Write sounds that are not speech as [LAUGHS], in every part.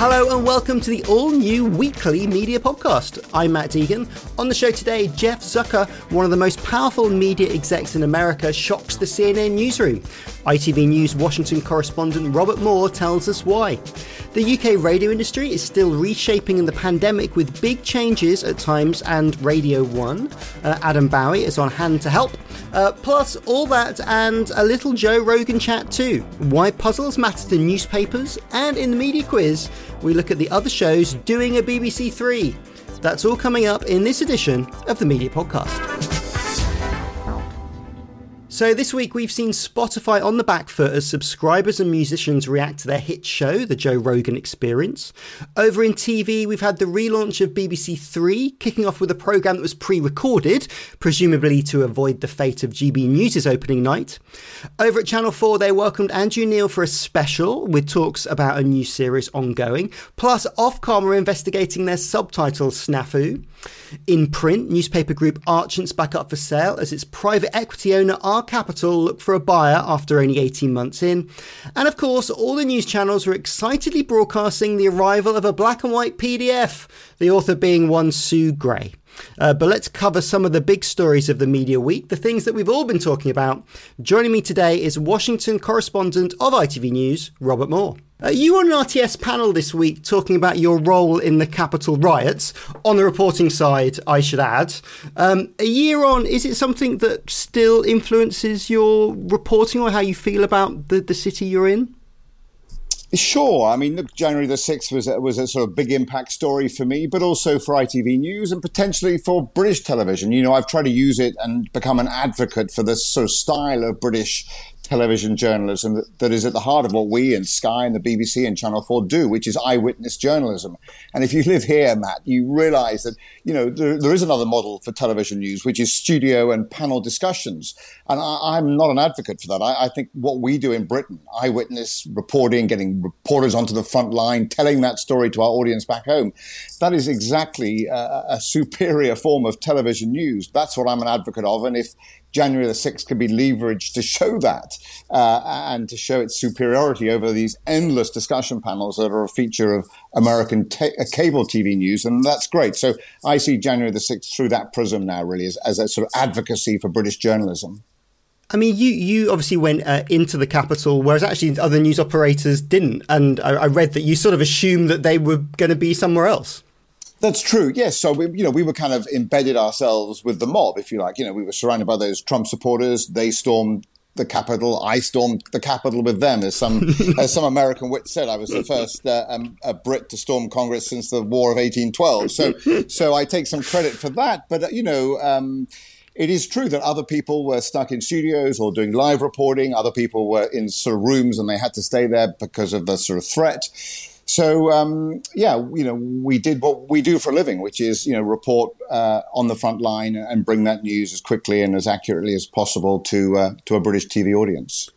Hello and welcome to the all-new weekly media podcast. I'm Matt Deegan. On the show today, Jeff Zucker, one of the most powerful media execs in America, shocks the CNN newsroom. ITV News Washington correspondent Robert Moore tells us why. The UK radio industry is still reshaping in the pandemic with big changes at times and Radio 1. Uh, Adam Bowie is on hand to help. Uh, plus, all that and a little Joe Rogan chat too. Why puzzles matter to newspapers, and in the media quiz, we look at the other shows doing a BBC Three. That's all coming up in this edition of the Media Podcast. So, this week we've seen Spotify on the back foot as subscribers and musicians react to their hit show, The Joe Rogan Experience. Over in TV, we've had the relaunch of BBC Three, kicking off with a programme that was pre recorded, presumably to avoid the fate of GB News' opening night. Over at Channel 4, they welcomed Andrew Neil for a special with talks about a new series ongoing. Plus, Ofcom are investigating their subtitle snafu. In print, newspaper group Archant's back up for sale as its private equity owner R Capital look for a buyer after only 18 months in. And of course, all the news channels were excitedly broadcasting the arrival of a black and white PDF, the author being one Sue Gray. Uh, but let's cover some of the big stories of the media week, the things that we've all been talking about. Joining me today is Washington correspondent of ITV News, Robert Moore. Uh, you were on an RTS panel this week talking about your role in the Capitol riots, on the reporting side, I should add. Um, a year on, is it something that still influences your reporting or how you feel about the, the city you're in? Sure. I mean, look, January the 6th was was a sort of big impact story for me, but also for ITV News and potentially for British television. You know, I've tried to use it and become an advocate for this sort of style of British television journalism that, that is at the heart of what we and Sky and the BBC and Channel 4 do, which is eyewitness journalism. And if you live here, Matt, you realize that, you know, there, there is another model for television news, which is studio and panel discussions. And I, am not an advocate for that. I, I, think what we do in Britain, eyewitness reporting, getting reporters onto the front line, telling that story to our audience back home, that is exactly a, a superior form of television news. That's what I'm an advocate of. And if January the 6th can be leveraged to show that uh, and to show its superiority over these endless discussion panels that are a feature of American te- uh, cable TV news. And that's great. So I see January the 6th through that prism now, really, as, as a sort of advocacy for British journalism. I mean, you you obviously went uh, into the Capitol, whereas actually other news operators didn't. And I, I read that you sort of assumed that they were going to be somewhere else. That's true. Yes. So we, you know, we were kind of embedded ourselves with the mob, if you like. You know, we were surrounded by those Trump supporters. They stormed the Capitol. I stormed the Capitol with them, as some [LAUGHS] as some American wit said. I was the first uh, um, a Brit to storm Congress since the War of 1812. So, so I take some credit for that. But uh, you know. Um, it is true that other people were stuck in studios or doing live reporting. Other people were in sort of rooms and they had to stay there because of the sort of threat. So um, yeah, you know, we did what we do for a living, which is you know report uh, on the front line and bring that news as quickly and as accurately as possible to uh, to a British TV audience.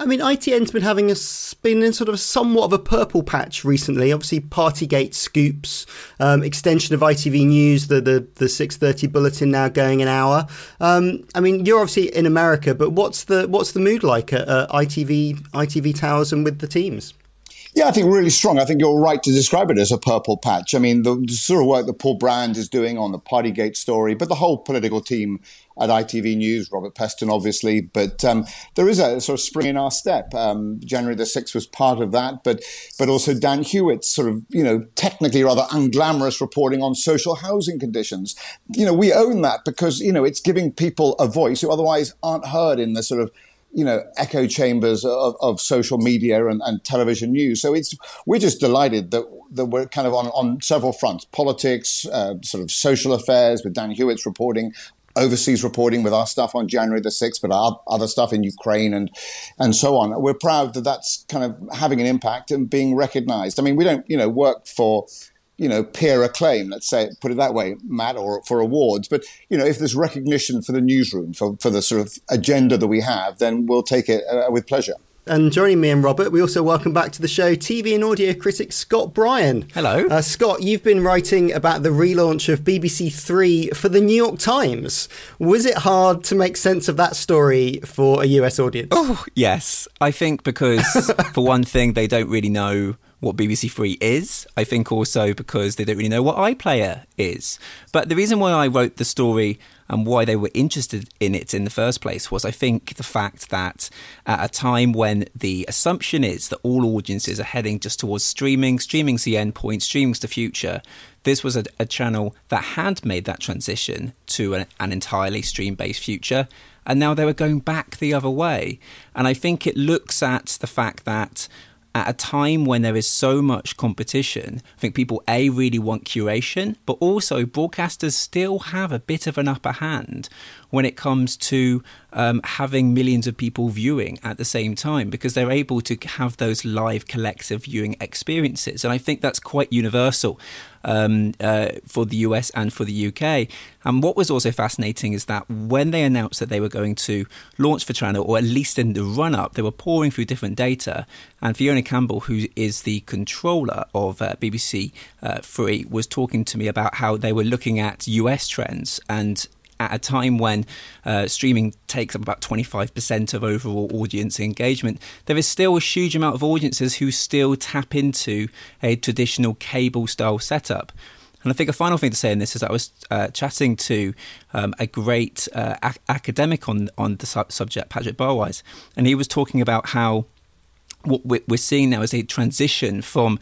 I mean, ITN's been having a been in sort of somewhat of a purple patch recently. Obviously, Partygate scoops, um, extension of ITV News, the the the six thirty bulletin now going an hour. Um, I mean, you're obviously in America, but what's the what's the mood like at uh, ITV ITV Towers and with the teams? Yeah, I think really strong. I think you're right to describe it as a purple patch. I mean, the, the sort of work that Paul Brand is doing on the Partygate story, but the whole political team at ITV News, Robert Peston, obviously. But um, there is a sort of spring in our step. Um, January the 6th was part of that, but, but also Dan Hewitt's sort of, you know, technically rather unglamorous reporting on social housing conditions. You know, we own that because, you know, it's giving people a voice who otherwise aren't heard in the sort of you know echo chambers of, of social media and, and, television news. So it's we're just delighted that that we're kind of on on several fronts: politics, uh, sort of social affairs with Dan Hewitt's reporting. Overseas reporting with our stuff on January the 6th, but our other stuff in Ukraine and and so on. We're proud that that's kind of having an impact and being recognized. I mean, we don't, you know, work for you know, peer acclaim, let's say, put it that way, Matt, or for awards. But, you know, if there's recognition for the newsroom, for, for the sort of agenda that we have, then we'll take it uh, with pleasure. And joining me and Robert, we also welcome back to the show TV and audio critic Scott Bryan. Hello. Uh, Scott, you've been writing about the relaunch of BBC Three for the New York Times. Was it hard to make sense of that story for a US audience? Oh, yes. I think because, [LAUGHS] for one thing, they don't really know what BBC Three is. I think also because they don't really know what iPlayer is. But the reason why I wrote the story and why they were interested in it in the first place was I think the fact that at a time when the assumption is that all audiences are heading just towards streaming, streaming's the end point, streaming's the future, this was a, a channel that had made that transition to an, an entirely stream based future. And now they were going back the other way. And I think it looks at the fact that at a time when there is so much competition, I think people A really want curation, but also broadcasters still have a bit of an upper hand when it comes to um, having millions of people viewing at the same time because they're able to have those live collective viewing experiences. And I think that's quite universal um, uh, for the US and for the UK. And what was also fascinating is that when they announced that they were going to launch channel, or at least in the run up, they were pouring through different data. And Fiona Campbell, who is the controller of uh, BBC uh, Three, was talking to me about how they were looking at US trends and at a time when uh, streaming takes up about 25% of overall audience engagement, there is still a huge amount of audiences who still tap into a traditional cable style setup. And I think a final thing to say in this is that I was uh, chatting to um, a great uh, ac- academic on on the su- subject, Patrick Barwise, and he was talking about how what we're seeing now is a transition from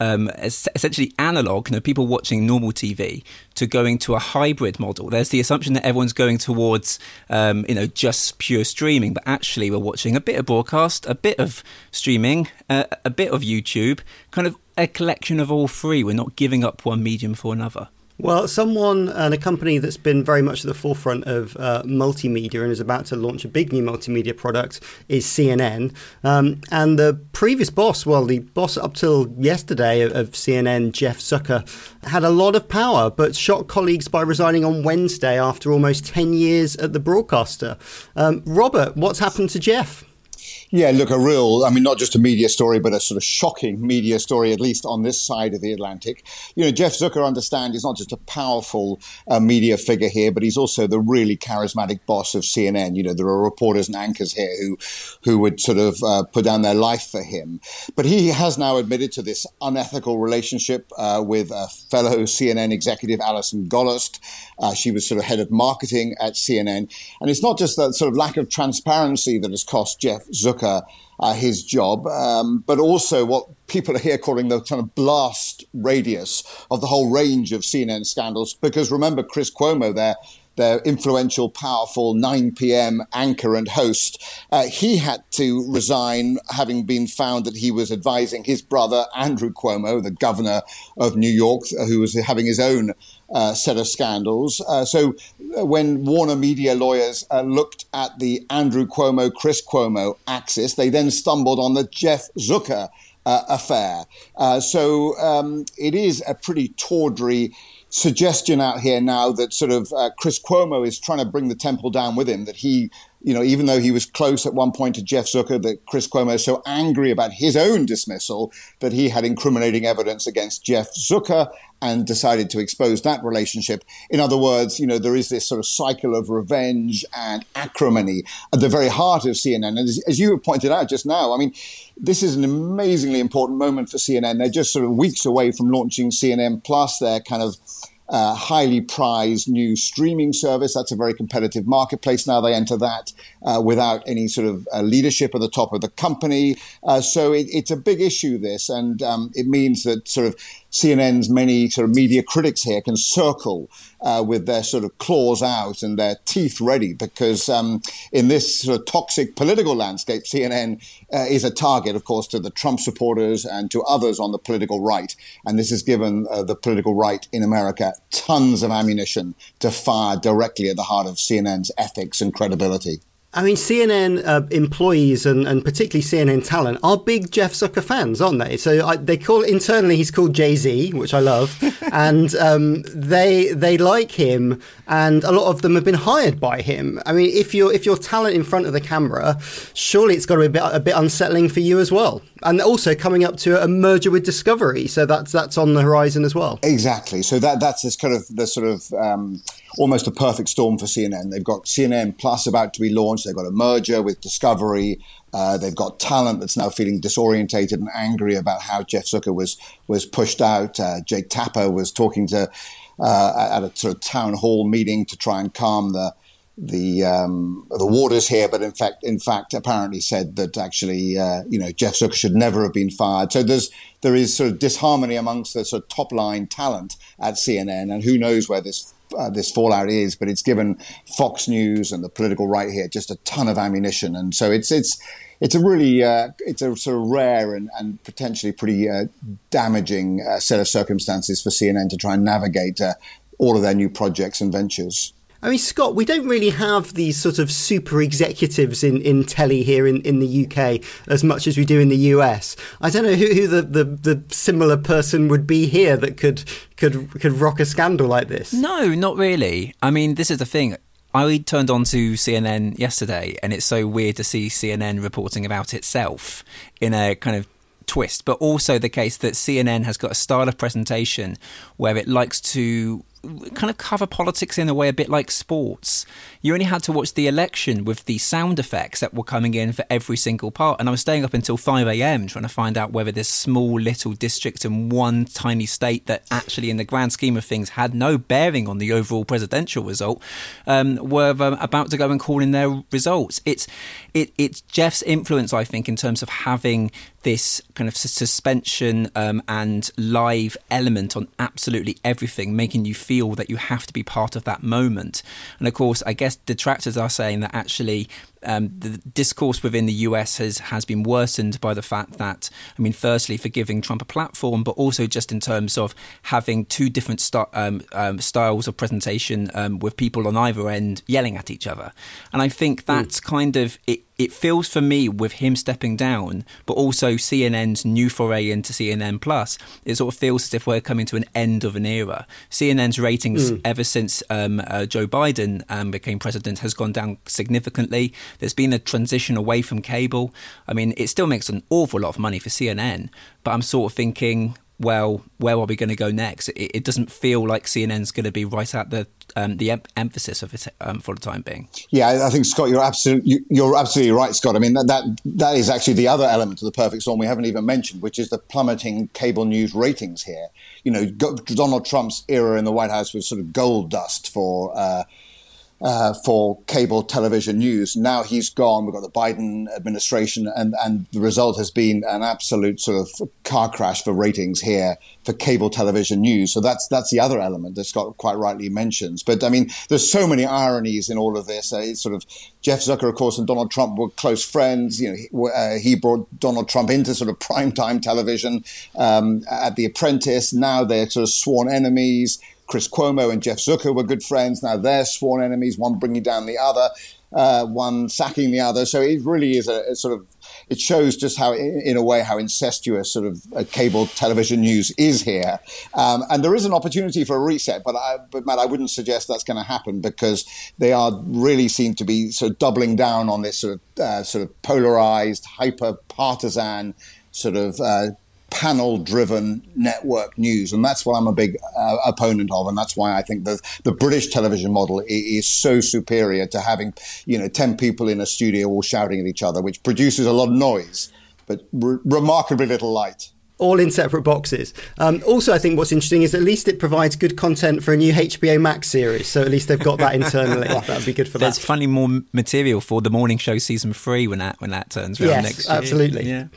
um, essentially analog, you know, people watching normal TV, to going to a hybrid model. There's the assumption that everyone's going towards, um, you know, just pure streaming, but actually we're watching a bit of broadcast, a bit of streaming, uh, a bit of YouTube, kind of a collection of all three. We're not giving up one medium for another. Well, someone and a company that's been very much at the forefront of uh, multimedia and is about to launch a big new multimedia product is CNN. Um, and the previous boss, well, the boss up till yesterday of CNN, Jeff Zucker, had a lot of power, but shocked colleagues by resigning on Wednesday after almost 10 years at the broadcaster. Um, Robert, what's happened to Jeff? Yeah, look, a real, I mean, not just a media story, but a sort of shocking media story, at least on this side of the Atlantic. You know, Jeff Zucker, understand, is not just a powerful uh, media figure here, but he's also the really charismatic boss of CNN. You know, there are reporters and anchors here who, who would sort of uh, put down their life for him. But he has now admitted to this unethical relationship uh, with a fellow CNN executive, Allison Gollust. Uh, she was sort of head of marketing at CNN. And it's not just that sort of lack of transparency that has cost Jeff Zucker uh, his job, um, but also what people are here calling the kind of blast radius of the whole range of CNN scandals. Because remember, Chris Cuomo, their their influential, powerful 9 p.m. anchor and host, uh, he had to resign, having been found that he was advising his brother Andrew Cuomo, the governor of New York, who was having his own uh, set of scandals. Uh, so uh, when Warner Media lawyers uh, looked at the Andrew Cuomo, Chris Cuomo axis, they then stumbled on the Jeff Zucker uh, affair. Uh, so um, it is a pretty tawdry suggestion out here now that sort of Chris Cuomo is trying to bring the temple down with him, that he you know, even though he was close at one point to Jeff Zucker, that Chris Cuomo is so angry about his own dismissal that he had incriminating evidence against Jeff Zucker and decided to expose that relationship. In other words, you know, there is this sort of cycle of revenge and acrimony at the very heart of CNN. And as, as you pointed out just now, I mean, this is an amazingly important moment for CNN. They're just sort of weeks away from launching CNN Plus. They're kind of uh, highly prized new streaming service. That's a very competitive marketplace. Now they enter that uh, without any sort of uh, leadership at the top of the company. Uh, so it, it's a big issue, this, and um, it means that sort of CNN's many sort of media critics here can circle uh, with their sort of claws out and their teeth ready because um, in this sort of toxic political landscape, CNN uh, is a target, of course, to the Trump supporters and to others on the political right. And this has given uh, the political right in America tons of ammunition to fire directly at the heart of CNN's ethics and credibility. I mean, CNN uh, employees and, and particularly CNN talent are big Jeff Zucker fans, aren't they? So I, they call internally he's called Jay Z, which I love, [LAUGHS] and um, they they like him, and a lot of them have been hired by him. I mean, if you're if you're talent in front of the camera, surely it's got to be a bit, a bit unsettling for you as well and also coming up to a merger with Discovery. So that's that's on the horizon as well. Exactly. So that that's this kind of the sort of um, almost a perfect storm for CNN. They've got CNN Plus about to be launched. They've got a merger with Discovery. Uh, they've got talent that's now feeling disorientated and angry about how Jeff Zucker was was pushed out. Uh, Jake Tapper was talking to uh, at a sort of town hall meeting to try and calm the the um, the waters here, but in fact, in fact, apparently said that actually, uh, you know, Jeff Zucker should never have been fired. So there's there is sort of disharmony amongst the sort of top line talent at CNN, and who knows where this uh, this fallout is. But it's given Fox News and the political right here just a ton of ammunition, and so it's it's it's a really uh, it's a sort of rare and, and potentially pretty uh, damaging uh, set of circumstances for CNN to try and navigate uh, all of their new projects and ventures. I mean, Scott, we don't really have these sort of super executives in, in telly here in, in the UK as much as we do in the US. I don't know who, who the, the, the similar person would be here that could could could rock a scandal like this. No, not really. I mean, this is the thing. I turned on to CNN yesterday, and it's so weird to see CNN reporting about itself in a kind of twist, but also the case that CNN has got a style of presentation where it likes to kind of cover politics in a way a bit like sports. You only had to watch the election with the sound effects that were coming in for every single part. And I was staying up until 5 a.m. trying to find out whether this small little district in one tiny state that actually, in the grand scheme of things, had no bearing on the overall presidential result, um, were um, about to go and call in their results. It's, it, it's Jeff's influence, I think, in terms of having this kind of suspension um, and live element on absolutely everything, making you feel that you have to be part of that moment. And of course, I guess detractors are saying that actually um, the discourse within the US has has been worsened by the fact that, I mean, firstly for giving Trump a platform, but also just in terms of having two different st- um, um, styles of presentation um, with people on either end yelling at each other, and I think hmm. that's mm. kind of it. It feels for me with him stepping down, but also CNN's new foray into CNN Plus. It sort of feels as if we're coming to an end of an era. CNN's ratings mm. ever since um, uh, Joe Biden um, became president has gone down significantly. There's been a transition away from cable. I mean, it still makes an awful lot of money for CNN, but I'm sort of thinking, well, where are we going to go next? It, it doesn't feel like CNN's going to be right at the um, the em- emphasis of it um, for the time being. Yeah, I think Scott, you're absolutely you're absolutely right, Scott. I mean that, that that is actually the other element of the perfect storm we haven't even mentioned, which is the plummeting cable news ratings here. You know, Donald Trump's era in the White House was sort of gold dust for. Uh, uh, for cable television news. Now he's gone. We've got the Biden administration, and, and the result has been an absolute sort of car crash for ratings here for cable television news. So that's that's the other element that Scott quite rightly mentions. But I mean, there's so many ironies in all of this. Uh, sort of Jeff Zucker, of course, and Donald Trump were close friends. You know, he, uh, he brought Donald Trump into sort of primetime television um, at The Apprentice. Now they're sort of sworn enemies. Chris Cuomo and Jeff Zucker were good friends. Now they're sworn enemies, one bringing down the other, uh, one sacking the other. So it really is a, a, sort of, it shows just how, in a way, how incestuous sort of uh, cable television news is here. Um, and there is an opportunity for a reset, but, I, but Matt, I wouldn't suggest that's going to happen because they are really seem to be sort of doubling down on this sort of, uh, sort of polarized, hyper partisan sort of uh, panel driven network news. And that's what I'm a big uh, opponent of. And that's why I think the, the British television model is so superior to having, you know, 10 people in a studio all shouting at each other, which produces a lot of noise, but re- remarkably little light all in separate boxes. Um, also, I think what's interesting is at least it provides good content for a new HBO Max series. So at least they've got that internally. [LAUGHS] That'd be good for There's that. There's funny more material for the morning show season three when that when that turns around yes, next year. Absolutely. Yeah.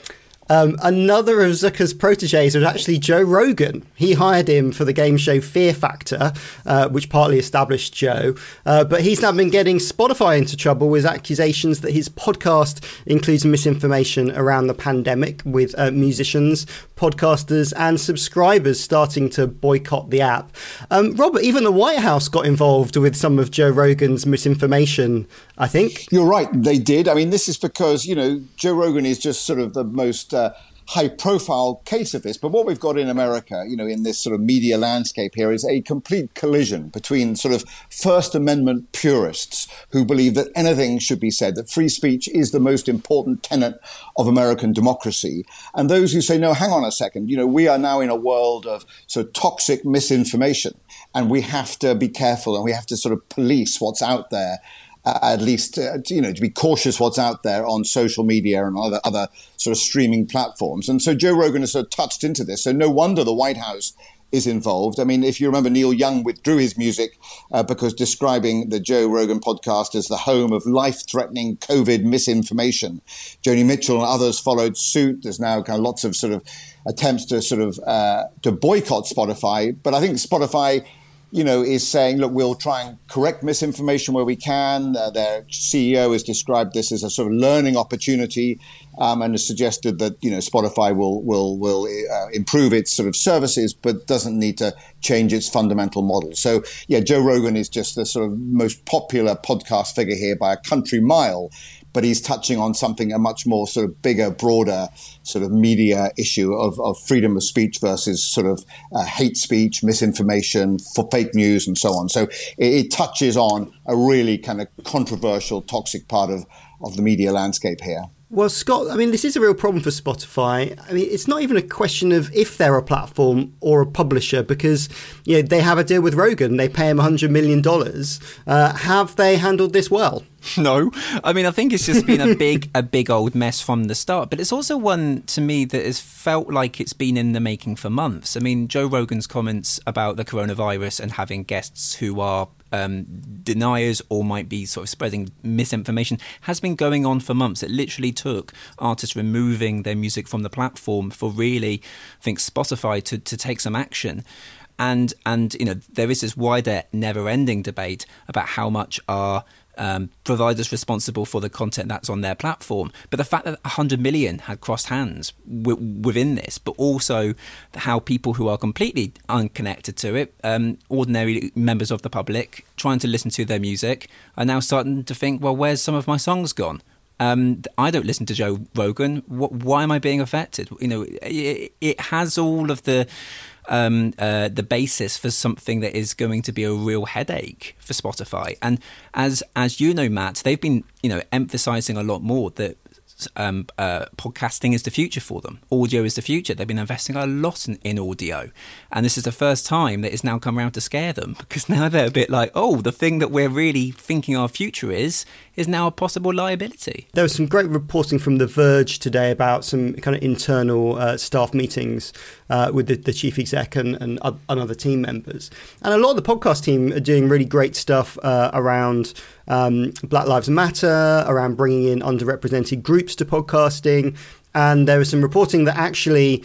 Um, another of Zucker's proteges was actually Joe Rogan. He hired him for the game show Fear Factor, uh, which partly established Joe. Uh, but he's now been getting Spotify into trouble with accusations that his podcast includes misinformation around the pandemic, with uh, musicians, podcasters, and subscribers starting to boycott the app. Um, Robert, even the White House got involved with some of Joe Rogan's misinformation, I think. You're right, they did. I mean, this is because, you know, Joe Rogan is just sort of the most uh, high profile case of this. But what we've got in America, you know, in this sort of media landscape here is a complete collision between sort of First Amendment purists who believe that anything should be said, that free speech is the most important tenet of American democracy, and those who say, no, hang on a second, you know, we are now in a world of sort of toxic misinformation and we have to be careful and we have to sort of police what's out there uh, at least uh, you know to be cautious what's out there on social media and other other sort of streaming platforms. And so Joe Rogan has sort of touched into this. So no wonder the White House is involved. I mean, if you remember, Neil Young withdrew his music uh, because describing the Joe Rogan podcast as the home of life-threatening COVID misinformation. Joni Mitchell and others followed suit. There's now kind of lots of sort of attempts to sort of uh, to boycott Spotify, but I think Spotify you know, is saying, look, we'll try and correct misinformation where we can. Uh, their CEO has described this as a sort of learning opportunity, um, and has suggested that you know Spotify will will will uh, improve its sort of services, but doesn't need to change its fundamental model. So yeah, Joe Rogan is just the sort of most popular podcast figure here by a country mile but he's touching on something a much more sort of bigger, broader sort of media issue of, of freedom of speech versus sort of uh, hate speech, misinformation, for fake news, and so on. So it, it touches on a really kind of controversial, toxic part of, of the media landscape here. Well, Scott, I mean, this is a real problem for Spotify. I mean, it's not even a question of if they're a platform or a publisher because you know, they have a deal with Rogan. They pay him $100 million. Uh, have they handled this well? [LAUGHS] No, I mean I think it's just been a big, a big old mess from the start. But it's also one to me that has felt like it's been in the making for months. I mean, Joe Rogan's comments about the coronavirus and having guests who are um, deniers or might be sort of spreading misinformation has been going on for months. It literally took artists removing their music from the platform for really, I think, Spotify to, to take some action and and you know there is this wider never-ending debate about how much are um, providers responsible for the content that's on their platform. But the fact that 100 million had crossed hands w- within this, but also how people who are completely unconnected to it, um, ordinary members of the public, trying to listen to their music, are now starting to think, well, where's some of my songs gone? Um, I don't listen to Joe Rogan. What, why am I being affected? You know, it, it has all of the um, uh, the basis for something that is going to be a real headache for Spotify. And as as you know, Matt, they've been you know emphasizing a lot more that um, uh, podcasting is the future for them. Audio is the future. They've been investing a lot in, in, audio. And this is the first time that it's now come around to scare them [LAUGHS] because now they're a bit like, oh, the thing that we're really thinking our future is, is now a possible liability. There was some great reporting from The Verge today about some kind of internal uh, staff meetings uh, with the, the, chief exec and, and, and, other team members. And a lot of the podcast team are doing really great stuff uh, around um, Black Lives Matter, around bringing in underrepresented groups to podcasting. And there was some reporting that actually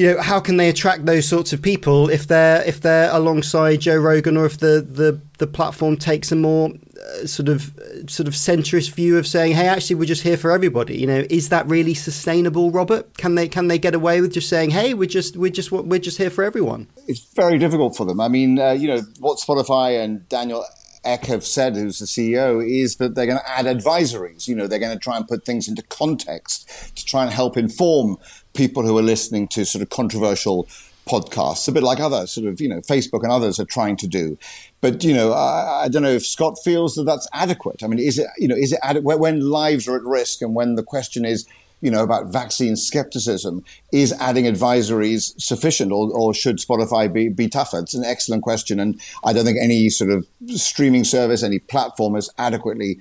you know, how can they attract those sorts of people if they're if they're alongside Joe Rogan or if the the, the platform takes a more uh, sort of sort of centrist view of saying, hey, actually, we're just here for everybody. You know, is that really sustainable, Robert? Can they can they get away with just saying, hey, we're just we're just we're just here for everyone? It's very difficult for them. I mean, uh, you know, what Spotify and Daniel Ek have said, who's the CEO, is that they're going to add advisories. You know, they're going to try and put things into context to try and help inform people who are listening to sort of controversial podcasts, a bit like other sort of, you know, Facebook and others are trying to do. But, you know, I, I don't know if Scott feels that that's adequate. I mean, is it, you know, is it adequate when lives are at risk and when the question is, you know, about vaccine skepticism. Is adding advisories sufficient or, or should Spotify be, be tougher? It's an excellent question. And I don't think any sort of streaming service, any platform has adequately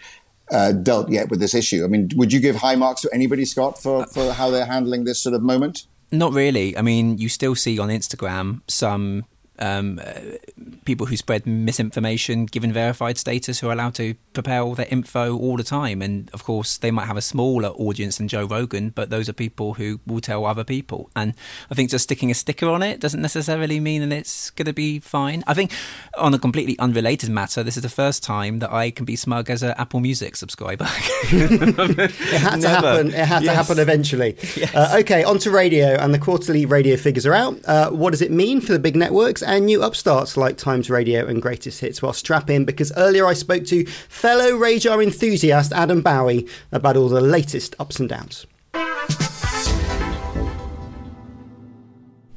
uh, dealt yet with this issue. I mean, would you give high marks to anybody, Scott, for, for how they're handling this sort of moment? Not really. I mean, you still see on Instagram some um, uh, people who spread misinformation given verified status who are allowed to prepare all their info all the time. And of course, they might have a smaller audience than Joe Rogan, but those are people who will tell other people. And I think just sticking a sticker on it doesn't necessarily mean that it's going to be fine. I think on a completely unrelated matter, this is the first time that I can be smug as an Apple Music subscriber. [LAUGHS] it had to happen. It had yes. to happen eventually. Yes. Uh, okay, on to radio, and the quarterly radio figures are out. Uh, what does it mean for the big networks? And new upstarts like Times Radio and Greatest Hits. Well, strap in because earlier I spoke to fellow RAJAR enthusiast Adam Bowie about all the latest ups and downs.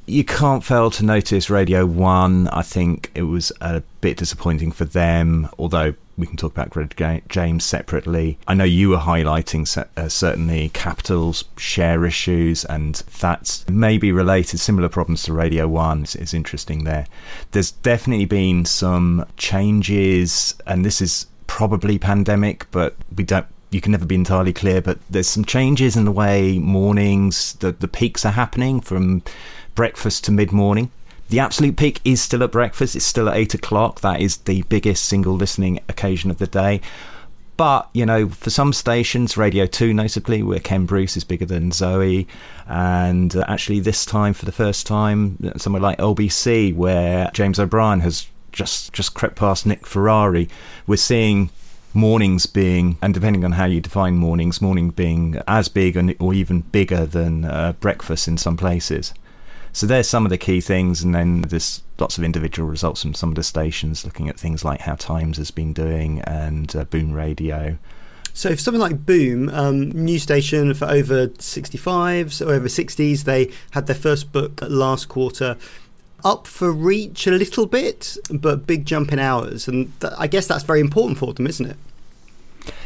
you can't fail to notice Radio 1. I think it was a bit disappointing for them, although we can talk about Greg James separately. I know you were highlighting uh, certainly Capital's share issues, and that's maybe related, similar problems to Radio 1 is, is interesting there. There's definitely been some changes, and this is probably pandemic, but we don't you can never be entirely clear, but there's some changes in the way mornings, the, the peaks are happening from breakfast to mid morning. The absolute peak is still at breakfast. It's still at eight o'clock. That is the biggest single listening occasion of the day. But, you know, for some stations, Radio 2 notably, where Ken Bruce is bigger than Zoe, and uh, actually this time, for the first time, somewhere like LBC, where James O'Brien has just, just crept past Nick Ferrari, we're seeing mornings being, and depending on how you define mornings, morning being as big and, or even bigger than uh, breakfast in some places. So there's some of the key things, and then there's lots of individual results from some of the stations looking at things like how Times has been doing and uh, Boom Radio. So, for something like Boom, um, news station for over 65s or over 60s, they had their first book last quarter. Up for reach a little bit, but big jump in hours, and th- I guess that's very important for them, isn't it?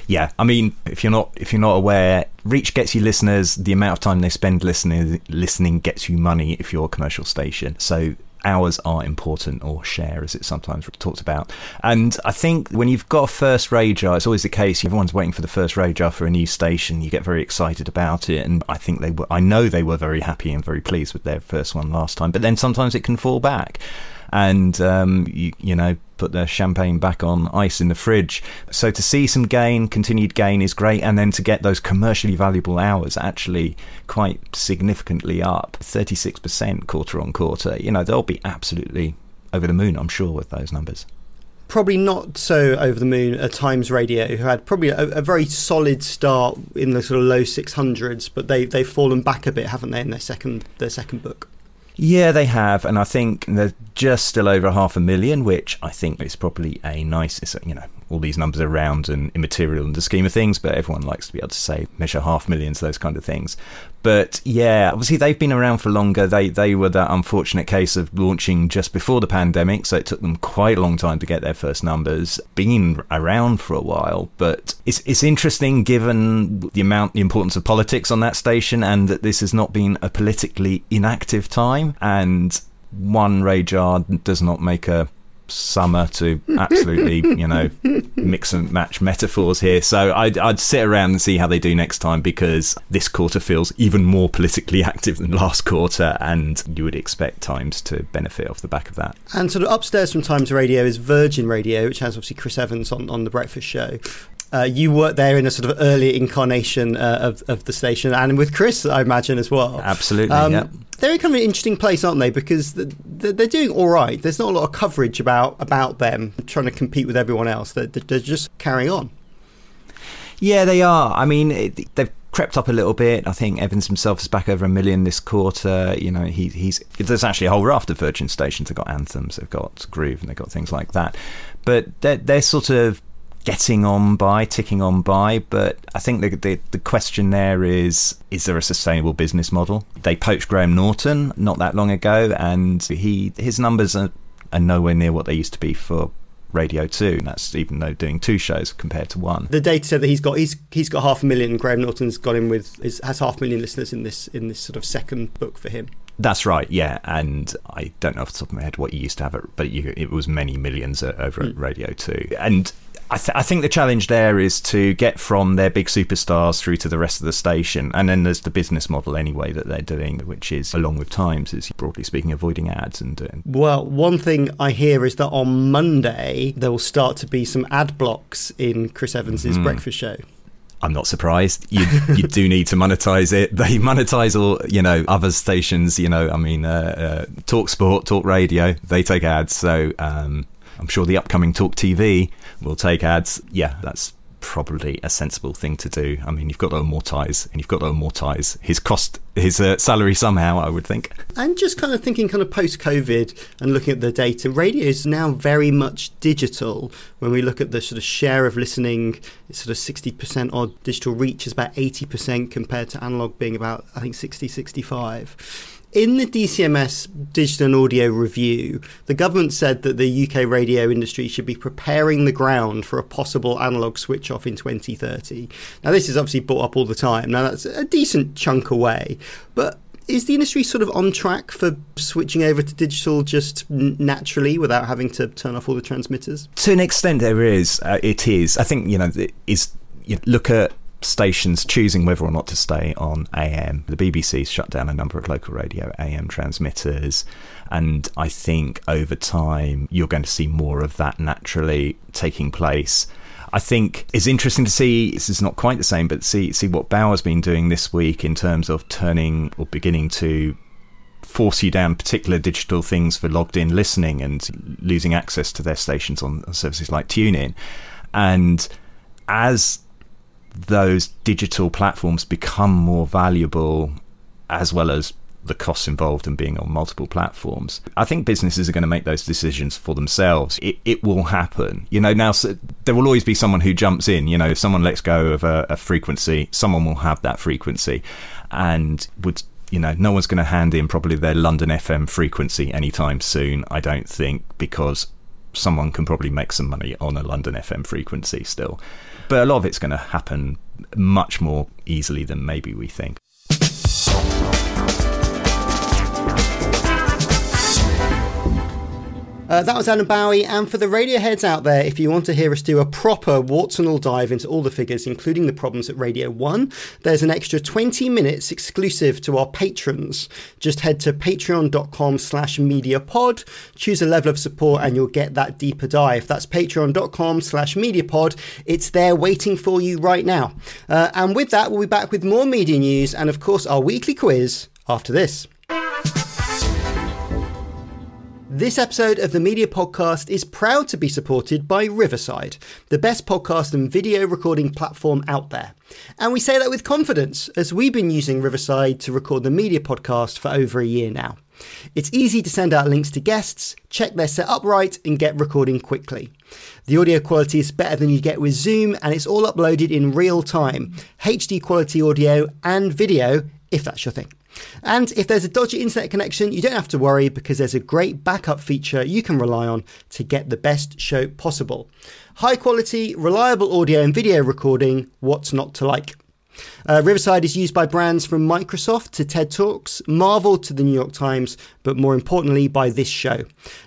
Yeah, I mean, if you're not if you're not aware, reach gets you listeners. The amount of time they spend listening listening gets you money if you're a commercial station. So hours are important, or share as it's sometimes talked about. And I think when you've got a first RAJAR, it's always the case. Everyone's waiting for the first RAJAR for a new station. You get very excited about it, and I think they were. I know they were very happy and very pleased with their first one last time. But then sometimes it can fall back and um, you, you know put the champagne back on ice in the fridge. So to see some gain, continued gain is great, and then to get those commercially valuable hours actually quite significantly up, 36% quarter on quarter. You know they'll be absolutely over the moon, I'm sure, with those numbers probably not so over the moon at Times Radio, who had probably a, a, very solid start in the sort of low 600s, but they they've fallen back a bit, haven't they, in their second their second book? Yeah, they have, and I think they're just still over half a million, which I think is probably a nice. You know, all these numbers are round and immaterial in the scheme of things, but everyone likes to be able to say measure half millions, those kind of things. But yeah, obviously they've been around for longer. They they were that unfortunate case of launching just before the pandemic, so it took them quite a long time to get their first numbers. Been around for a while, but it's it's interesting given the amount, the importance of politics on that station, and that this has not been a politically inactive time, and one RAJAR does not make a summer to absolutely, you know, [LAUGHS] mix and match metaphors here. So I'd, I'd sit around and see how they do next time because this quarter feels even more politically [LAUGHS] active than last quarter, and you would expect Times to benefit off the back of that. And sort of upstairs from Times Radio is Virgin Radio, which has obviously Chris Evans on, on the breakfast show. Uh, you worked there in a sort of early incarnation uh, of, of the station and with Chris, I imagine, as well. Absolutely. Um, yeah they're kind of an interesting place, aren't they? Because they're doing all right. There's not a lot of coverage about about them trying to compete with everyone else. They're, they're just carrying on. Yeah, they are. I mean, it, they've crept up a little bit. I think Evans himself is back over a million this quarter. You know, he, he's there's actually a whole raft of Virgin stations. They've got anthems, they've got groove, and they've got things like that. But they're, they're sort of getting on by, ticking on by. But I think the, the, the question there is: is there a sustainable business model? They poached Graham Norton not that long ago, and he his numbers are, are nowhere near what they used to be for Radio 2. And that's even though doing two shows compared to one. The data said that he's got he's he's got half a million. Graham Norton's got him with is, has half a million listeners in this in this sort of second book for him. That's right, yeah. And I don't know off the top of my head what you used to have, it, but you, it was many millions over mm. at Radio 2. And I, th- I, think the challenge there is to get from their big superstars through to the rest of the station, and then there's the business model anyway that they're doing, which is along with Times, is broadly speaking, avoiding ads and. Uh, well, one thing I hear is that on Monday there will start to be some ad blocks in Chris Evans's mm. breakfast show. I'm not surprised. You you do need to monetize it. They monetize all you know other stations. You know, I mean, uh, uh, Talk Sport, Talk Radio, they take ads. So um, I'm sure the upcoming Talk TV will take ads. Yeah, that's probably a sensible thing to do. I mean, you've got to amortize, and you've got to amortize his cost, his uh, salary somehow. I would think. And just kind of thinking, kind of post COVID, and looking at the data, radio is now very much digital. When we look at the sort of share of listening, it's sort of sixty percent odd. Digital reach is about eighty percent compared to analog being about, I think, 60, 65 in the DCMS Digital and Audio Review, the government said that the UK radio industry should be preparing the ground for a possible analog switch off in 2030. Now, this is obviously brought up all the time. Now, that's a decent chunk away, but is the industry sort of on track for switching over to digital just naturally without having to turn off all the transmitters? To an extent, there is. Uh, it is. I think you know. Is you look at stations choosing whether or not to stay on AM. The BBC's shut down a number of local radio AM transmitters, and I think over time you're going to see more of that naturally taking place. I think it's interesting to see. This is not quite the same, but see see what Bauer's been doing this week in terms of turning or beginning to force you down particular digital things for logged in listening and losing access to their stations on services like TuneIn. And as those digital platforms become more valuable as well as the costs involved in being on multiple platforms. I think businesses are going to make those decisions for themselves. It, it will happen. You know, now so there will always be someone who jumps in. You know, if someone lets go of a, a frequency, someone will have that frequency and would you know, no one's going to hand in probably their London FM frequency anytime soon, I don't think, because someone can probably make some money on a London FM frequency still. But a lot of it's going to happen much more easily than maybe we think. Uh, that was Adam Bowie, and for the Radioheads out there, if you want to hear us do a proper warts and all dive into all the figures, including the problems at Radio 1, there's an extra 20 minutes exclusive to our patrons. Just head to patreon.com slash mediapod, choose a level of support, and you'll get that deeper dive. That's patreon.com slash mediapod. It's there waiting for you right now. Uh, and with that, we'll be back with more media news and, of course, our weekly quiz after this. This episode of the Media Podcast is proud to be supported by Riverside, the best podcast and video recording platform out there. And we say that with confidence, as we've been using Riverside to record the Media Podcast for over a year now. It's easy to send out links to guests, check their setup right, and get recording quickly. The audio quality is better than you get with Zoom, and it's all uploaded in real time HD quality audio and video, if that's your thing. And if there's a dodgy internet connection, you don't have to worry because there's a great backup feature you can rely on to get the best show possible. High quality, reliable audio and video recording, what's not to like? Uh, Riverside is used by brands from Microsoft to TED Talks, Marvel to the New York Times, but more importantly by this show.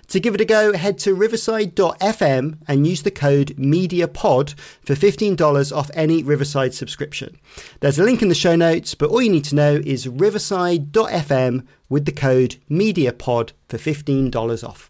To give it a go, head to riverside.fm and use the code MEDIAPOD for $15 off any Riverside subscription. There's a link in the show notes, but all you need to know is riverside.fm with the code MEDIAPOD for $15 off.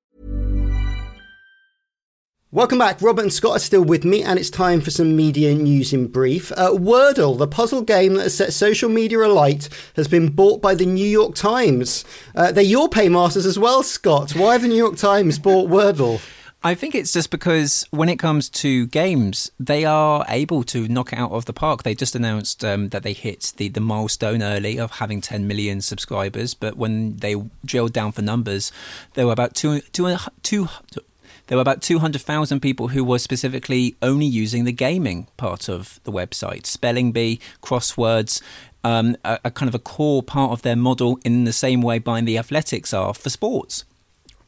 Welcome back. Robert and Scott are still with me, and it's time for some media news in brief. Uh, Wordle, the puzzle game that has set social media alight, has been bought by the New York Times. Uh, they're your paymasters as well, Scott. Why have the New York Times bought Wordle? I think it's just because when it comes to games, they are able to knock it out of the park. They just announced um, that they hit the, the milestone early of having 10 million subscribers, but when they drilled down for numbers, there were about two, two, two, there were about 200,000 people who were specifically only using the gaming part of the website. Spelling bee, crosswords, um, a, a kind of a core part of their model in the same way buying the athletics are for sports.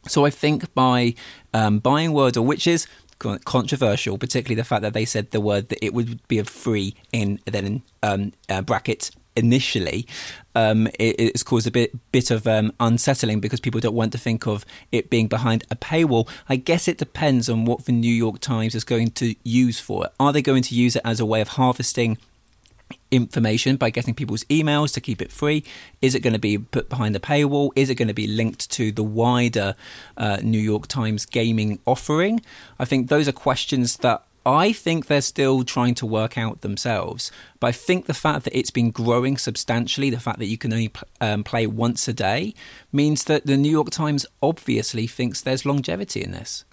So I think by um, buying Wordle, which is controversial, particularly the fact that they said the word that it would be a free in then um, uh, bracket initially, um, it, it's caused a bit bit of um, unsettling because people don't want to think of it being behind a paywall. I guess it depends on what the New York Times is going to use for it. Are they going to use it as a way of harvesting? information by getting people's emails to keep it free? Is it going to be put behind the paywall? Is it going to be linked to the wider uh, New York Times gaming offering? I think those are questions that I think they're still trying to work out themselves. But I think the fact that it's been growing substantially, the fact that you can only um, play once a day, means that the New York Times obviously thinks there's longevity in this.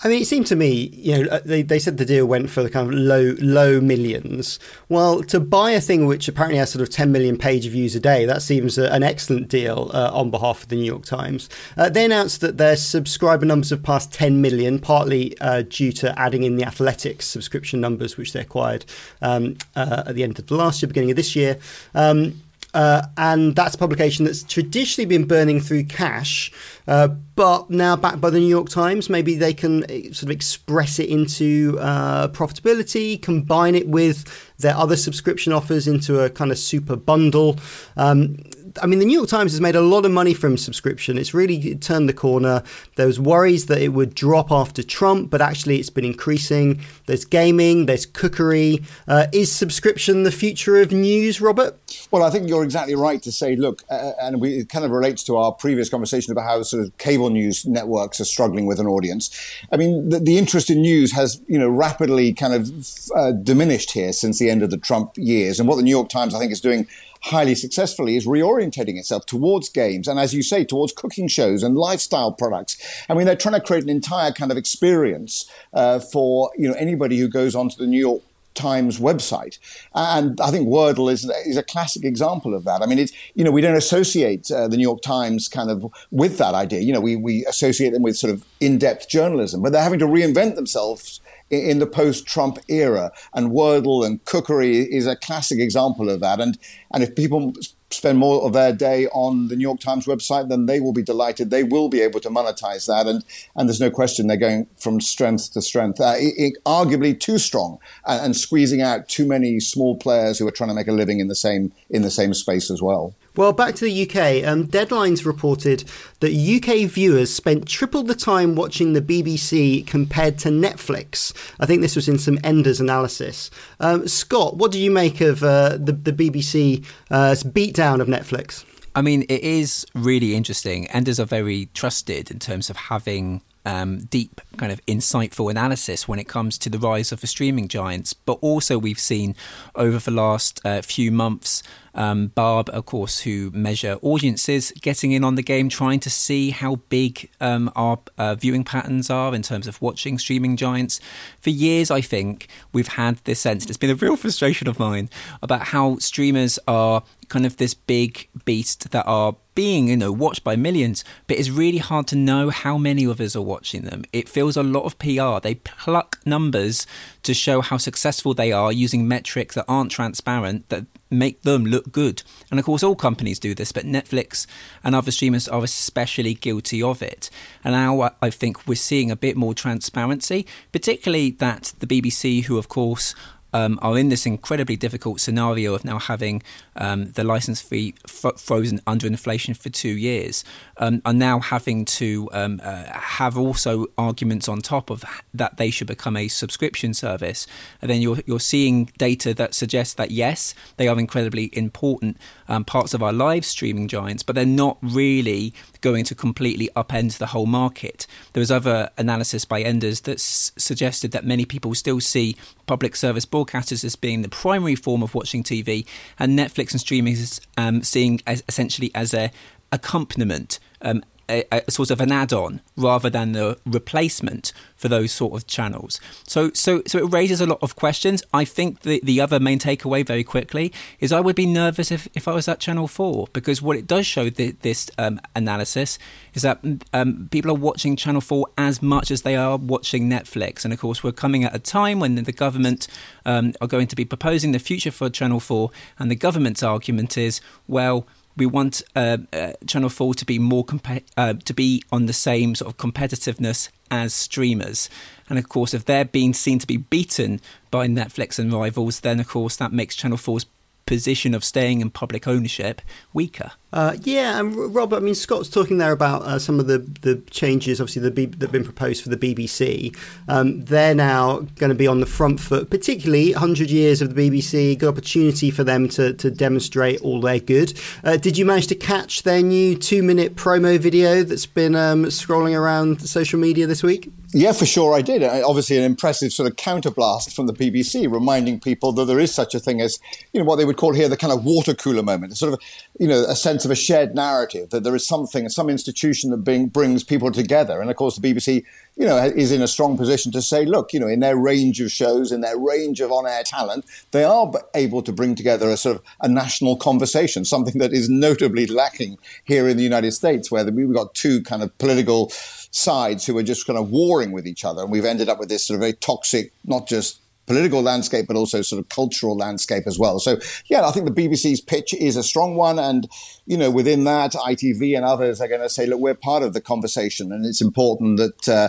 I mean, it seemed to me, you know, they, they said the deal went for the kind of low low millions. Well, to buy a thing which apparently has sort of 10 million page views a day, that seems a, an excellent deal uh, on behalf of the New York Times. Uh, they announced that their subscriber numbers have passed 10 million, partly uh, due to adding in the athletics subscription numbers, which they acquired um, uh, at the end of the last year, beginning of this year. Um, uh, and that's a publication that's traditionally been burning through cash, uh, but now backed by the New York Times. Maybe they can uh, sort of express it into uh, profitability, combine it with their other subscription offers into a kind of super bundle. Um, I mean, the New York Times has made a lot of money from subscription. It's really turned the corner. There was worries that it would drop after Trump, but actually it's been increasing. There's gaming, there's cookery. Uh, is subscription the future of news, Robert? Well, I think you're exactly right to say, look, uh, and we, it kind of relates to our previous conversation about how sort of cable news networks are struggling with an audience. I mean, the, the interest in news has, you know, rapidly kind of uh, diminished here since the end of the Trump years. And what the New York Times, I think, is doing highly successfully is reorientating itself towards games and as you say towards cooking shows and lifestyle products i mean they're trying to create an entire kind of experience uh, for you know anybody who goes onto the new york Times website, and I think Wordle is is a classic example of that. I mean, it's you know we don't associate uh, the New York Times kind of with that idea. You know, we we associate them with sort of in depth journalism, but they're having to reinvent themselves in the post-Trump era, and Wordle and cookery is a classic example of that. And and if people spend more of their day on the New York Times website, then they will be delighted. They will be able to monetize that, and and there's no question they're going from strength to strength. Uh, it, it, arguably too strong and, and squeezing out too many small players who are trying to make a living in the same in the same space as well. Well, back to the UK. Um, Deadline's reported that UK viewers spent triple the time watching the BBC compared to Netflix. I think this was in some Enders analysis. Um, Scott, what do you make of uh, the, the BBC's uh, beatdown of Netflix? I mean, it is really interesting. Enders are very trusted in terms of having um, deep, kind of insightful analysis when it comes to the rise of the streaming giants. But also, we've seen over the last uh, few months Um, Barb, of course, who measure audiences, getting in on the game, trying to see how big um, our uh, viewing patterns are in terms of watching streaming giants. For years, I think we've had this sense, it's been a real frustration of mine, about how streamers are kind of this big beast that are being, you know, watched by millions, but it's really hard to know how many of us are watching them. It feels a lot of PR. They pluck numbers to show how successful they are using metrics that aren't transparent that make them look good. And of course, all companies do this, but Netflix and other streamers are especially guilty of it. And now I think we're seeing a bit more transparency, particularly that the BBC, who of course um, are in this incredibly difficult scenario of now having um, the license fee f- frozen under inflation for two years, um, are now having to um, uh, have also arguments on top of that they should become a subscription service. And then you're, you're seeing data that suggests that yes, they are incredibly important um, parts of our live streaming giants, but they're not really going to completely upend the whole market. There was other analysis by Enders that s- suggested that many people still see public service broadcasters as being the primary form of watching TV, and Netflix and streaming is um, seeing as essentially as a accompaniment. Um, a, a, sort of an add-on rather than the replacement for those sort of channels. So, so, so it raises a lot of questions. I think the the other main takeaway, very quickly, is I would be nervous if, if I was at Channel Four because what it does show the, this um, analysis is that um, people are watching Channel Four as much as they are watching Netflix, and of course we're coming at a time when the government um, are going to be proposing the future for Channel Four, and the government's argument is well we want uh, uh, Channel Four to be more compa- uh, to be on the same sort of competitiveness as streamers. And of course, if they're being seen to be beaten by Netflix and rivals, then of course that makes Channel 4's position of staying in public ownership weaker. Uh, yeah, and Rob, I mean, Scott's talking there about uh, some of the, the changes, obviously, the B- that have been proposed for the BBC. Um, they're now going to be on the front foot, particularly 100 years of the BBC, good opportunity for them to, to demonstrate all their good. Uh, did you manage to catch their new two minute promo video that's been um, scrolling around social media this week? Yeah, for sure I did. Obviously, an impressive sort of counterblast from the BBC, reminding people that there is such a thing as, you know, what they would call here the kind of water cooler moment, sort of, you know, a sense of a shared narrative that there is something, some institution that bring, brings people together. And of course, the BBC, you know, is in a strong position to say, look, you know, in their range of shows, in their range of on-air talent, they are able to bring together a sort of a national conversation, something that is notably lacking here in the United States, where we've got two kind of political sides who are just kind of warring with each other. And we've ended up with this sort of very toxic, not just political landscape, but also sort of cultural landscape as well. So, yeah, I think the BBC's pitch is a strong one. And, you know, within that, ITV and others are going to say, look, we're part of the conversation. And it's important that, uh,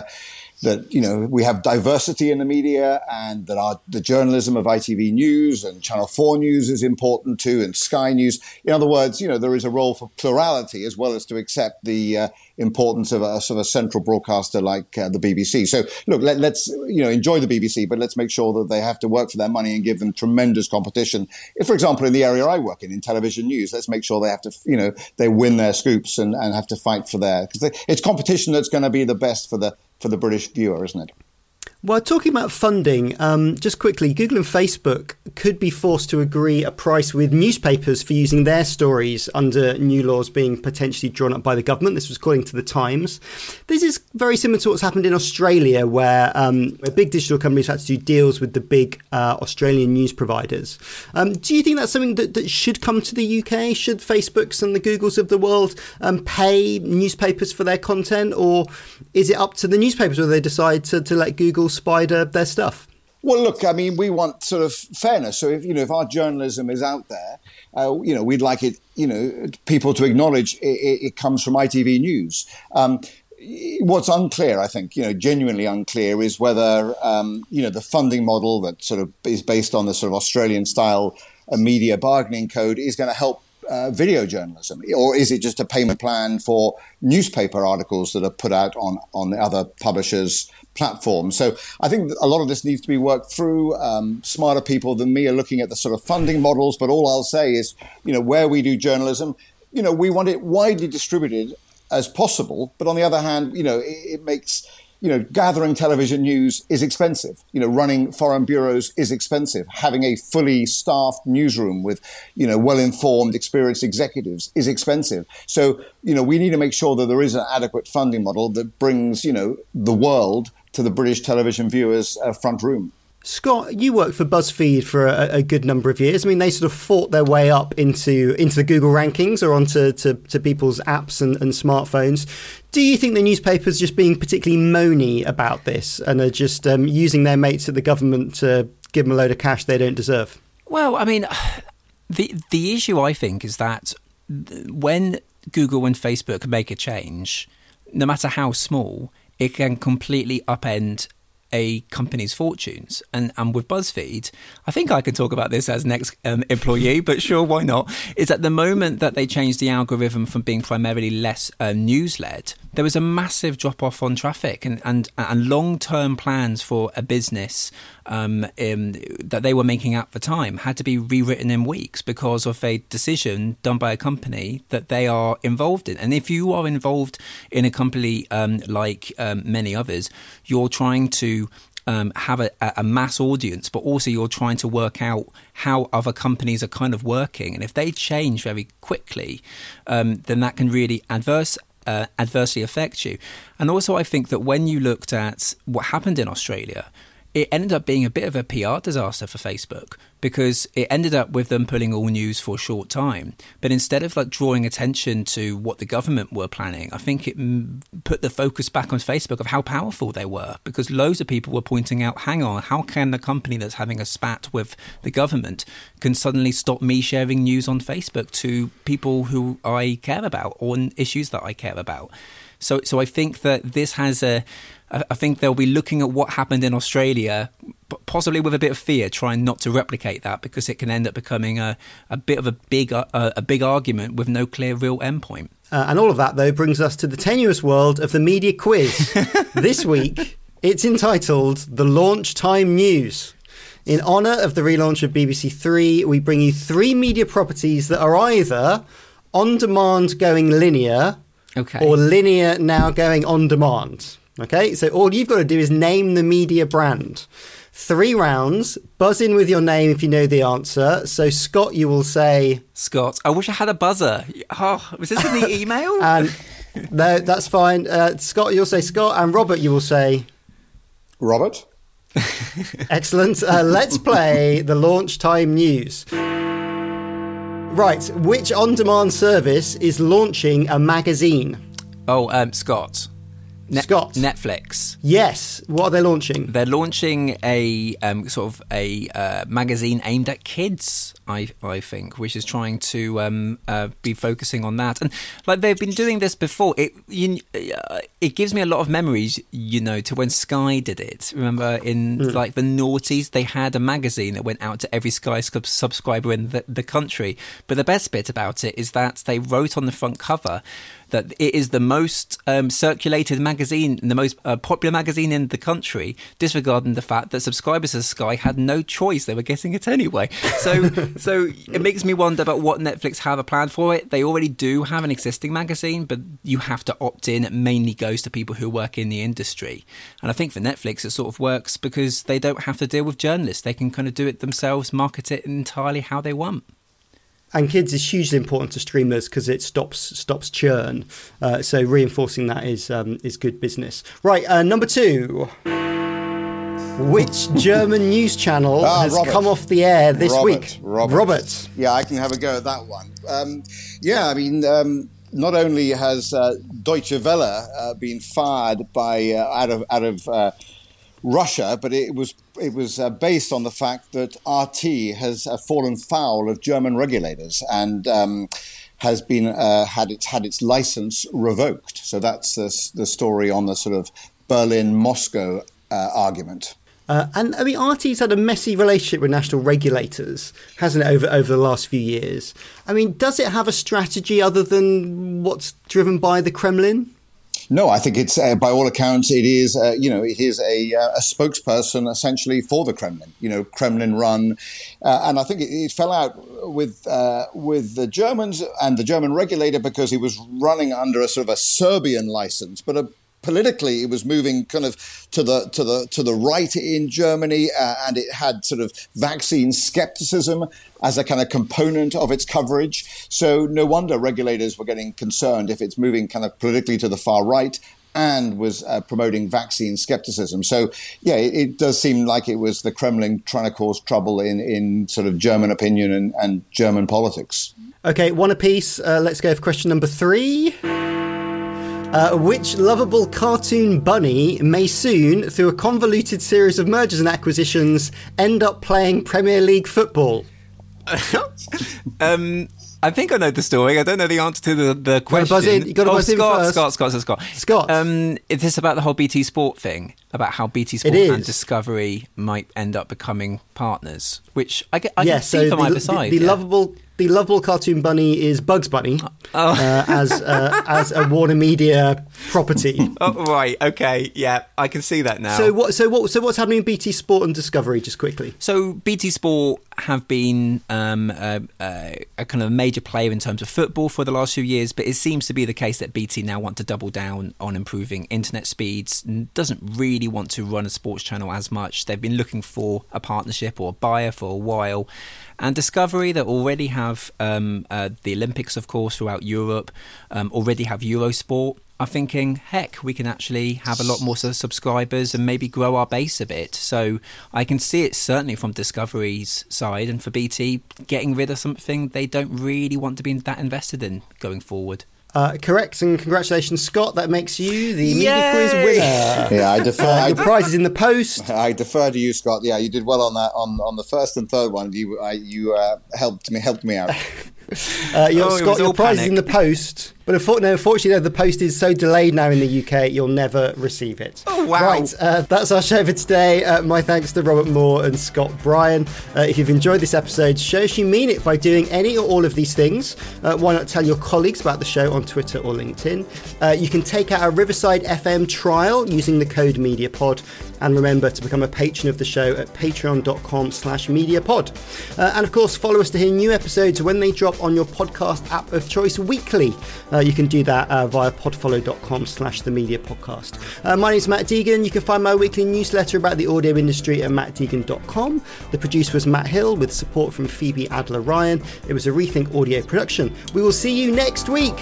that you know we have diversity in the media and that our the journalism of ITV News and Channel 4 News is important too and Sky News. In other words you know there is a role for plurality as well as to accept the uh, importance of a sort of a central broadcaster like uh, the BBC so look let, us you know enjoy the BBC but let's make sure that they have to work for their money and give them tremendous competition. If for example in the area I work in in television news let's make sure they have to you know they win their scoops and, and have to fight for their because it's competition that's going to be the best for the for the British viewer, isn't it? Well, talking about funding, um, just quickly, Google and Facebook could be forced to agree a price with newspapers for using their stories under new laws being potentially drawn up by the government. This was according to the Times. This is very similar to what's happened in Australia, where, um, where big digital companies had to do deals with the big uh, Australian news providers. Um, do you think that's something that, that, should come to the UK? Should Facebooks and the Googles of the world um, pay newspapers for their content, or is it up to the newspapers whether they decide to, to let Google spider their stuff? Well, look, I mean, we want sort of fairness. So if you know, if our journalism is out there, uh, you know, we'd like it, you know, people to acknowledge it, it comes from ITV News. Um, what's unclear, I think, you know, genuinely unclear, is whether um, you know the funding model that sort of is based on the sort of Australian style uh, media bargaining code is going to help uh, video journalism, or is it just a payment plan for newspaper articles that are put out on on the other publishers' platform. So I think a lot of this needs to be worked through. Um, smarter people than me are looking at the sort of funding models, but all I'll say is, you know, where we do journalism, you know, we want it widely distributed as possible. But on the other hand, you know, it, it makes you know, gathering television news is expensive. You know, running foreign bureaus is expensive. Having a fully staffed newsroom with, you know, well-informed, experienced executives is expensive. So, you know, we need to make sure that there is an adequate funding model that brings, you know, the world to the British television viewers' uh, front room. Scott, you worked for BuzzFeed for a, a, good number of years. I mean, they sort of fought their way up into into the Google rankings or onto to, to people's apps and, and smartphones. Do you think the newspapers just being particularly moany about this and are just um, using their mates at the government to give them a load of cash they don't deserve? Well, I mean, [SIGHS] the the issue I think is that when Google and Facebook make a change, no matter how small, it can completely upend a company's fortunes. And and with BuzzFeed, I think I can talk about this as an ex um, employee, but sure, why not? Is at the moment that they changed the algorithm from being primarily less uh, news led, there was a massive drop off on traffic and and, and long term plans for a business um, in, that they were making at the time had to be rewritten in weeks because of a decision done by a company that they are involved in. And if you are involved in a company um, like um, many others, you're trying to um, have a, a, mass audience, but also you're trying to work out how other companies are kind of working. And if they change very quickly, um, then that can really adverse. Uh, adversely affect you. And also, I think that when you looked at what happened in Australia, it ended up being a bit of a PR disaster for Facebook because it ended up with them pulling all news for a short time. But instead of like drawing attention to what the government were planning, I think it put the focus back on Facebook of how powerful they were because loads of people were pointing out, hang on, how can the company that's having a spat with the government can suddenly stop me sharing news on Facebook to people who I care about or on issues that I care about? So, so I think that this has a I think they'll be looking at what happened in Australia, possibly with a bit of fear, trying not to replicate that because it can end up becoming a, a bit of a big uh, a big argument with no clear real endpoint. Uh, and all of that, though, brings us to the tenuous world of the media quiz. [LAUGHS] this week, it's entitled The Launch Time News. In honour of the relaunch of BBC Three, we bring you three media properties that are either on demand going linear okay. or linear now going on demand. Okay, so all you've got to do is name the media brand. Three rounds, buzz in with your name if you know the answer. So, Scott, you will say. Scott, I wish I had a buzzer. Oh, was this in the [LAUGHS] email? and no, that's fine. Uh, Scott, you'll say Scott, and Robert, you will say. Robert. [LAUGHS] Excellent. Uh, let's play the launch time news. Right, which on demand service is launching a magazine? Oh, um, Scott. Ne- Scott. Netflix. Yes. What are they launching? They're launching a um, sort of a uh, magazine aimed at kids. I I think, which is trying to um, uh, be focusing on that, and like they've been doing this before. It you, uh, it gives me a lot of memories, you know, to when Sky did it. Remember in mm. like the noughties, they had a magazine that went out to every Sky sub- subscriber in the, the country. But the best bit about it is that they wrote on the front cover that it is the most um, circulated magazine, the most uh, popular magazine in the country, disregarding the fact that subscribers to Sky had no choice; they were getting it anyway. So, [LAUGHS] so it makes me wonder about what Netflix have a plan for it. They already do have an existing magazine, but you have to opt in. It mainly goes to people who work in the industry, and I think for Netflix it sort of works because they don't have to deal with journalists; they can kind of do it themselves, market it entirely how they want and kids is hugely important to streamers because it stops stops churn. Uh, so reinforcing that is um, is good business. Right, uh, number two. Which German news channel ah, has Robert. come off the air this Robert, week? Robert. Robert. Yeah, I can have a go at that one. Um, yeah, I mean, um, not only has uh, Deutsche Welle uh, been fired by uh, out of out of uh, Russia, but it was it was uh, based on the fact that RT has uh, fallen foul of German regulators and um, has been uh, had its had its license revoked. So that's the, the story on the sort of Berlin Moscow uh, argument. Uh, and I mean, RT's had a messy relationship with national regulators, hasn't it, over, over the last few years? I mean, does it have a strategy other than what's driven by the Kremlin? No, I think it's uh, by all accounts it is uh, you know it is a, uh, a spokesperson essentially for the Kremlin. You know, Kremlin run, uh, and I think it, it fell out with uh, with the Germans and the German regulator because he was running under a sort of a Serbian license, but a politically it was moving kind of to the to the to the right in Germany, uh, and it had sort of vaccine skepticism as a kind of component of its coverage. So no wonder regulators were getting concerned if it's moving kind of politically to the far right and was uh, promoting vaccine skepticism. So, yeah, it, it, does seem like it was the Kremlin trying to cause trouble in, in sort of German opinion and, and German politics. Okay, one apiece. Uh, let's go for question number three. Uh, which lovable cartoon bunny may soon, through a convoluted series of mergers and acquisitions, end up playing Premier League football? [LAUGHS] um, I think I know the story. I don't know the answer to the, the question. Buzz in. You got to oh, buzz in Scott, first. Scott, Scott, Scott, Scott. Scott. Um, is this about the whole BT Sport thing? About how BT Sport and Discovery might end up becoming partners? Which I, get, I yeah, can see so from the, either the- side. the yeah. lovable the lovable cartoon bunny is Bugs Bunny Oh. uh, as uh, as a Warner Media property. [LAUGHS] Oh, right. Okay. Yeah, I can see that now. So what? So what? So what's happening in BT Sport and Discovery? Just quickly. So BT Sport have been um, a, a, kind of major player in terms of football for the last few years, but it seems to be the case that BT now want to double down on improving internet speeds. Doesn't really want to run a sports channel as much. They've been looking for a partnership or a buyer for a while. And Discovery, that already have um, uh, the Olympics, of course, throughout Europe, um, already have Eurosport are thinking, heck, we can actually have a lot more subscribers and maybe grow our base a bit. So I can see it certainly from Discovery's side and for BT getting rid of something they don't really want to be that invested in going forward. Uh, correct, and congratulations, Scott. That makes you the media quiz winner. [LAUGHS] Yeah, I defer. Uh, I, your prize is in the post. [LAUGHS] I defer to you, Scott. Yeah, you did well on that on, on the first and third one. You I, you uh, helped me helped me out. [LAUGHS] [LAUGHS] Uh, your, Oh, Scott, was your all prize is in the post. But unfortunately, no, the post is so delayed now in the UK, you'll never receive it. Oh, wow. Right, uh, that's our show for today. Uh, my thanks to Robert Moore and Scott Bryan. Uh, if you've enjoyed this episode, show us you mean it by doing any or all of these things. Uh, why not tell your colleagues about the show on Twitter or LinkedIn? Uh, you can take out a Riverside FM trial using the code MEDIAPOD. And remember to become a patron of the show at patreon.com slash mediapod. Uh, and of course, follow us to hear new episodes when they drop on your podcast app of choice weekly. Uh, you can do that uh, via podfollow.com slash the media podcast. Uh, my name is Matt Deegan. You can find my weekly newsletter about the audio industry at mattdeegan.com. The producer was Matt Hill with support from Phoebe Adler Ryan. It was a Rethink Audio production. We will see you next week.